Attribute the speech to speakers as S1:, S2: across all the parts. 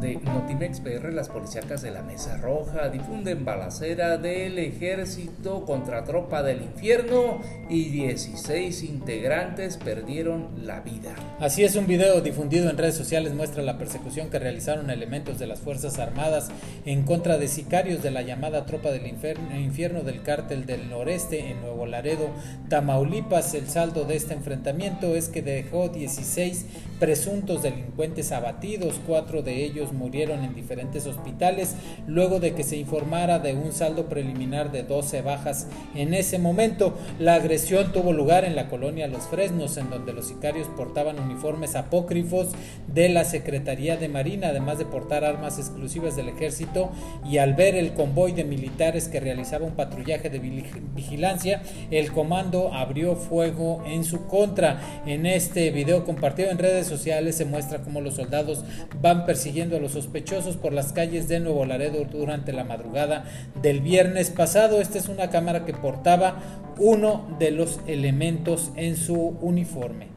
S1: de Notimex PR, las policíacas de la Mesa Roja difunden balacera del ejército contra tropa del infierno y 16 integrantes perdieron la vida.
S2: Así es, un video difundido en redes sociales muestra la persecución que realizaron elementos de las Fuerzas Armadas en contra de sicarios de la llamada tropa del infierno del cártel del noreste en Nuevo Laredo, Tamaulipas. El saldo de este enfrentamiento es que dejó 16 presuntos delincuentes abatidos, cuatro de ellos murieron en diferentes hospitales luego de que se informara de un saldo preliminar de 12 bajas. En ese momento, la agresión tuvo lugar en la colonia Los Fresnos, en donde los sicarios portaban uniformes apócrifos de la Secretaría de Marina, además de portar armas exclusivas del ejército, y al ver el convoy de militares que realizaba un patrullaje de vigilancia, el comando abrió fuego en su contra. En este video compartido en redes sociales se muestra cómo los soldados van persiguiendo los sospechosos por las calles de Nuevo Laredo durante la madrugada del viernes pasado. Esta es una cámara que portaba uno de los elementos en su uniforme.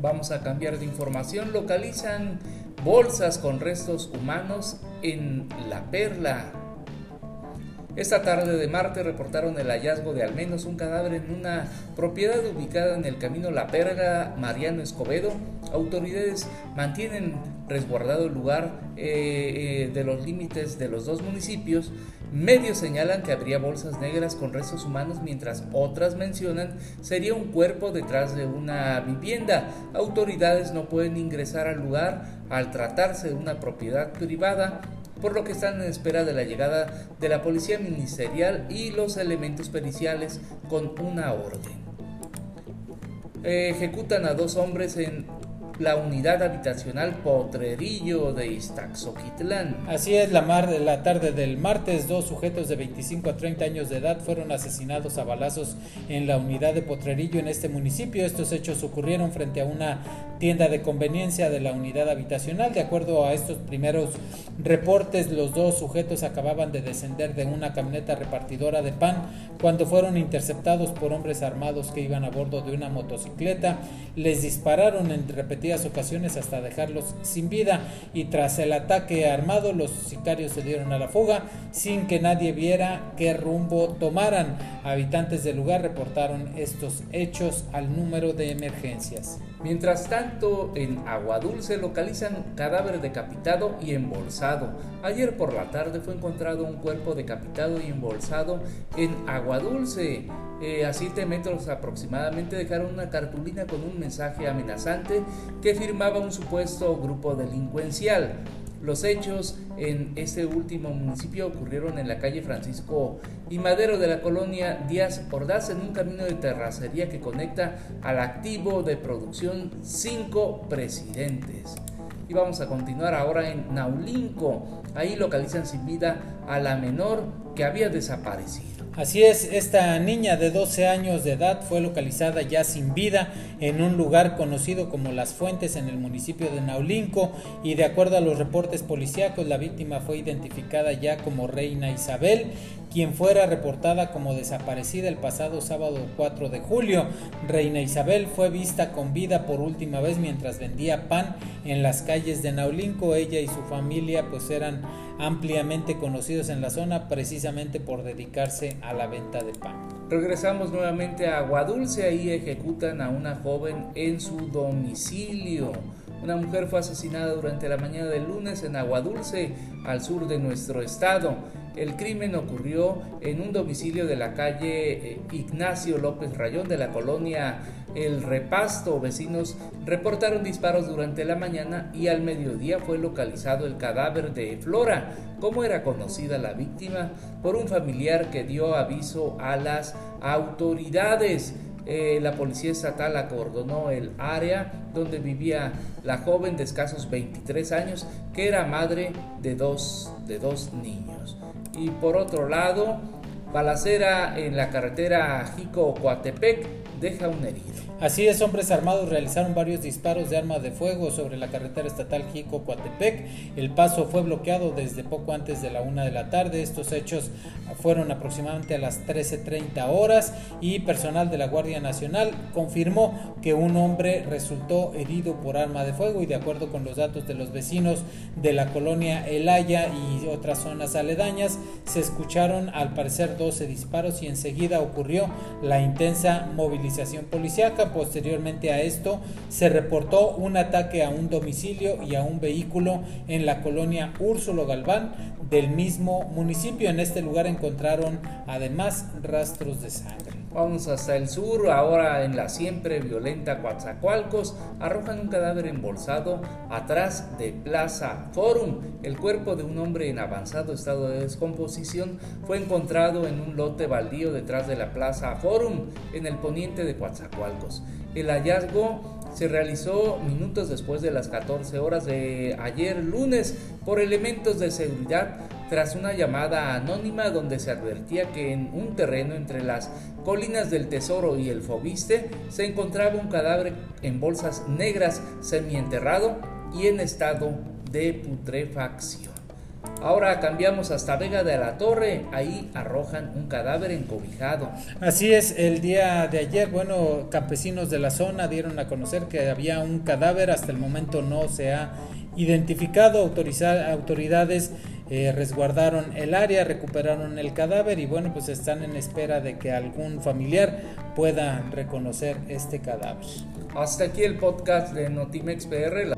S1: Vamos a cambiar de información. Localizan bolsas con restos humanos en La Perla. Esta tarde de martes reportaron el hallazgo de al menos un cadáver en una propiedad ubicada en el camino La Perga Mariano Escobedo. Autoridades mantienen resguardado el lugar eh, eh, de los límites de los dos municipios. Medios señalan que habría bolsas negras con restos humanos, mientras otras mencionan sería un cuerpo detrás de una vivienda. Autoridades no pueden ingresar al lugar al tratarse de una propiedad privada por lo que están en espera de la llegada de la policía ministerial y los elementos periciales con una orden. Ejecutan a dos hombres en la unidad habitacional Potrerillo de Iztaxoquitlán.
S2: Así es, la, mar, la tarde del martes, dos sujetos de 25 a 30 años de edad fueron asesinados a balazos en la unidad de Potrerillo en este municipio. Estos hechos ocurrieron frente a una tienda de conveniencia de la unidad habitacional. De acuerdo a estos primeros reportes, los dos sujetos acababan de descender de una camioneta repartidora de pan cuando fueron interceptados por hombres armados que iban a bordo de una motocicleta. Les dispararon en repetidas ocasiones hasta dejarlos sin vida y tras el ataque armado los sicarios se dieron a la fuga sin que nadie viera qué rumbo tomaran. Habitantes del lugar reportaron estos hechos al número de emergencias.
S1: Mientras tanto, en Agua Dulce localizan cadáver decapitado y embolsado. Ayer por la tarde fue encontrado un cuerpo decapitado y embolsado en Agua Dulce. Eh, a 7 metros aproximadamente dejaron una cartulina con un mensaje amenazante que firmaba un supuesto grupo delincuencial. Los hechos en este último municipio ocurrieron en la calle Francisco y Madero de la colonia Díaz Ordaz en un camino de terracería que conecta al activo de producción Cinco Presidentes. Y vamos a continuar ahora en Naulinco. Ahí localizan sin vida a la menor había desaparecido.
S2: Así es, esta niña de 12 años de edad fue localizada ya sin vida en un lugar conocido como Las Fuentes en el municipio de Naulinco y de acuerdo a los reportes policíacos la víctima fue identificada ya como Reina Isabel quien fuera reportada como desaparecida el pasado sábado 4 de julio. Reina Isabel fue vista con vida por última vez mientras vendía pan en las calles de Naulinco. Ella y su familia pues eran ampliamente conocidos en la zona precisamente por dedicarse a la venta de pan.
S1: Regresamos nuevamente a Aguadulce, ahí ejecutan a una joven en su domicilio. Una mujer fue asesinada durante la mañana del lunes en Aguadulce, al sur de nuestro estado. El crimen ocurrió en un domicilio de la calle eh, Ignacio López Rayón de la colonia El Repasto. Vecinos reportaron disparos durante la mañana y al mediodía fue localizado el cadáver de Flora, como era conocida la víctima, por un familiar que dio aviso a las autoridades. Eh, la policía estatal acordonó el área donde vivía la joven de escasos 23 años, que era madre de dos, de dos niños. Y por otro lado, balacera en la carretera Jico-Coatepec deja un herido.
S2: Así es, hombres armados realizaron varios disparos de arma de fuego sobre la carretera estatal Jico-Coatepec. El paso fue bloqueado desde poco antes de la una de la tarde. Estos hechos fueron aproximadamente a las 13.30 horas y personal de la Guardia Nacional confirmó que un hombre resultó herido por arma de fuego y de acuerdo con los datos de los vecinos de la colonia Elaya y otras zonas aledañas, se escucharon al parecer 12 disparos y enseguida ocurrió la intensa movilización Posteriormente a esto, se reportó un ataque a un domicilio y a un vehículo en la colonia Úrsulo Galván del mismo municipio. En este lugar encontraron además rastros de sangre.
S1: Vamos hasta el sur, ahora en la siempre violenta Coatzacoalcos, arrojan un cadáver embolsado atrás de Plaza Forum. El cuerpo de un hombre en avanzado estado de descomposición fue encontrado en un lote baldío detrás de la Plaza Forum, en el poniente de Coatzacoalcos. El hallazgo se realizó minutos después de las 14 horas de ayer lunes por elementos de seguridad tras una llamada anónima donde se advertía que en un terreno entre las colinas del Tesoro y el Fobiste se encontraba un cadáver en bolsas negras semienterrado y en estado de putrefacción. Ahora cambiamos hasta Vega de la Torre, ahí arrojan un cadáver encobijado.
S2: Así es, el día de ayer, bueno, campesinos de la zona dieron a conocer que había un cadáver, hasta el momento no se ha identificado, autoridades eh, resguardaron el área, recuperaron el cadáver y bueno, pues están en espera de que algún familiar pueda reconocer este cadáver.
S1: Hasta aquí el podcast de Notimex PR.